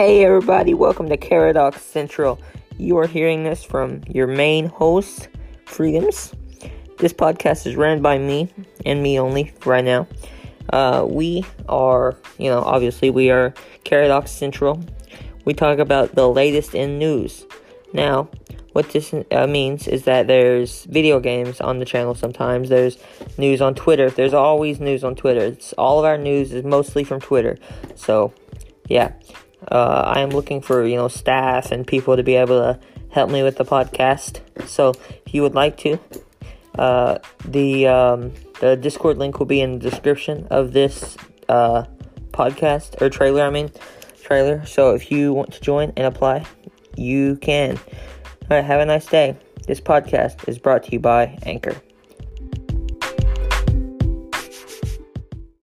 Hey everybody, welcome to Caradox Central. You are hearing this from your main host, Freedoms. This podcast is ran by me and me only right now. Uh, we are, you know, obviously we are Caradox Central. We talk about the latest in news. Now, what this uh, means is that there's video games on the channel sometimes. There's news on Twitter. There's always news on Twitter. It's all of our news is mostly from Twitter. So, yeah. Uh, I am looking for, you know, staff and people to be able to help me with the podcast. So, if you would like to, uh, the um, the Discord link will be in the description of this uh, podcast or trailer. I mean, trailer. So, if you want to join and apply, you can. All right, have a nice day. This podcast is brought to you by Anchor.